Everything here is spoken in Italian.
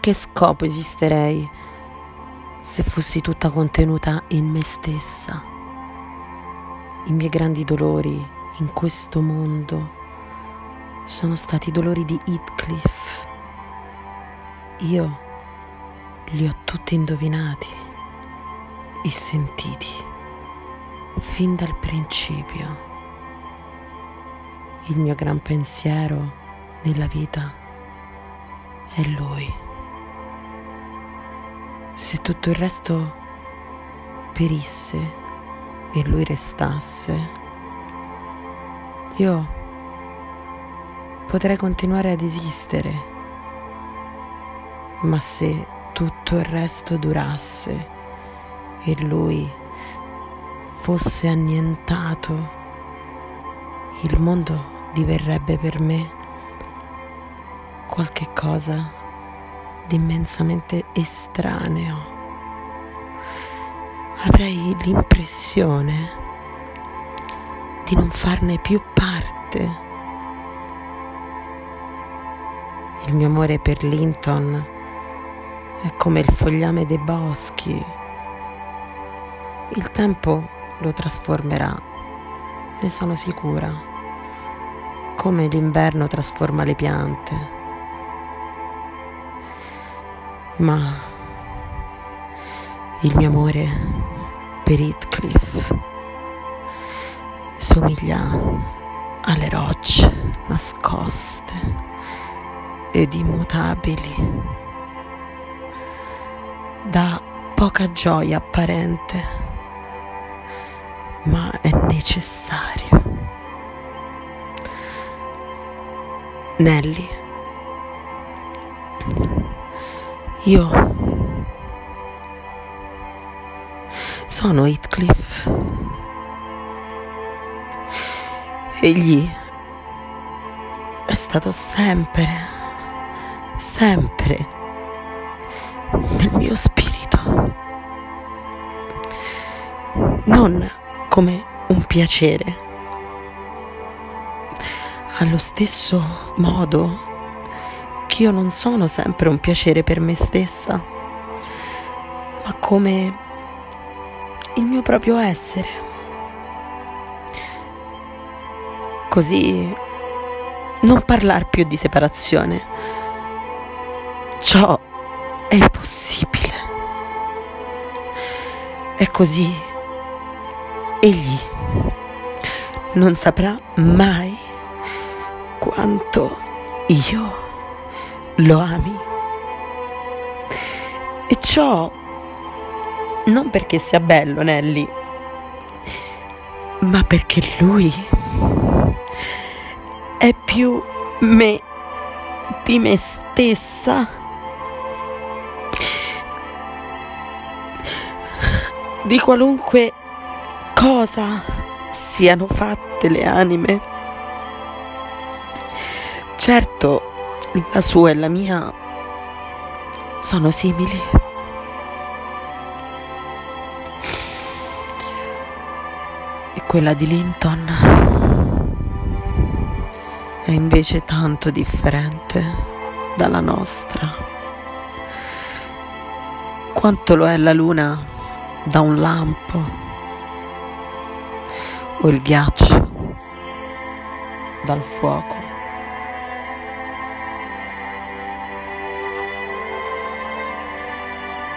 che scopo esisterei se fossi tutta contenuta in me stessa? I miei grandi dolori in questo mondo sono stati i dolori di Heathcliff. Io li ho tutti indovinati e sentiti fin dal principio. Il mio gran pensiero nella vita è lui. Se tutto il resto perisse e lui restasse, io potrei continuare ad esistere, ma se tutto il resto durasse e lui fosse annientato, il mondo diverrebbe per me. Qualche cosa di immensamente estraneo. Avrei l'impressione di non farne più parte. Il mio amore per Linton è come il fogliame dei boschi. Il tempo lo trasformerà, ne sono sicura, come l'inverno trasforma le piante. Ma il mio amore per Heathcliff somiglia alle rocce nascoste ed immutabili. Dà poca gioia apparente, ma è necessario. Nelly, io sono Heathcliff. Egli è stato sempre, sempre nel mio spirito. Non come un piacere. Allo stesso modo che io non sono sempre un piacere per me stessa, ma come il mio proprio essere. Così non parlar più di separazione. Ciò è impossibile. E così egli non saprà mai quanto io lo ami. E ciò non perché sia bello, Nelly, ma perché lui è più me di me stessa. Di qualunque cosa siano fatte le anime. Certo, la sua e la mia sono simili. E quella di Linton è invece tanto differente dalla nostra. Quanto lo è la luna da un lampo o il ghiaccio dal fuoco.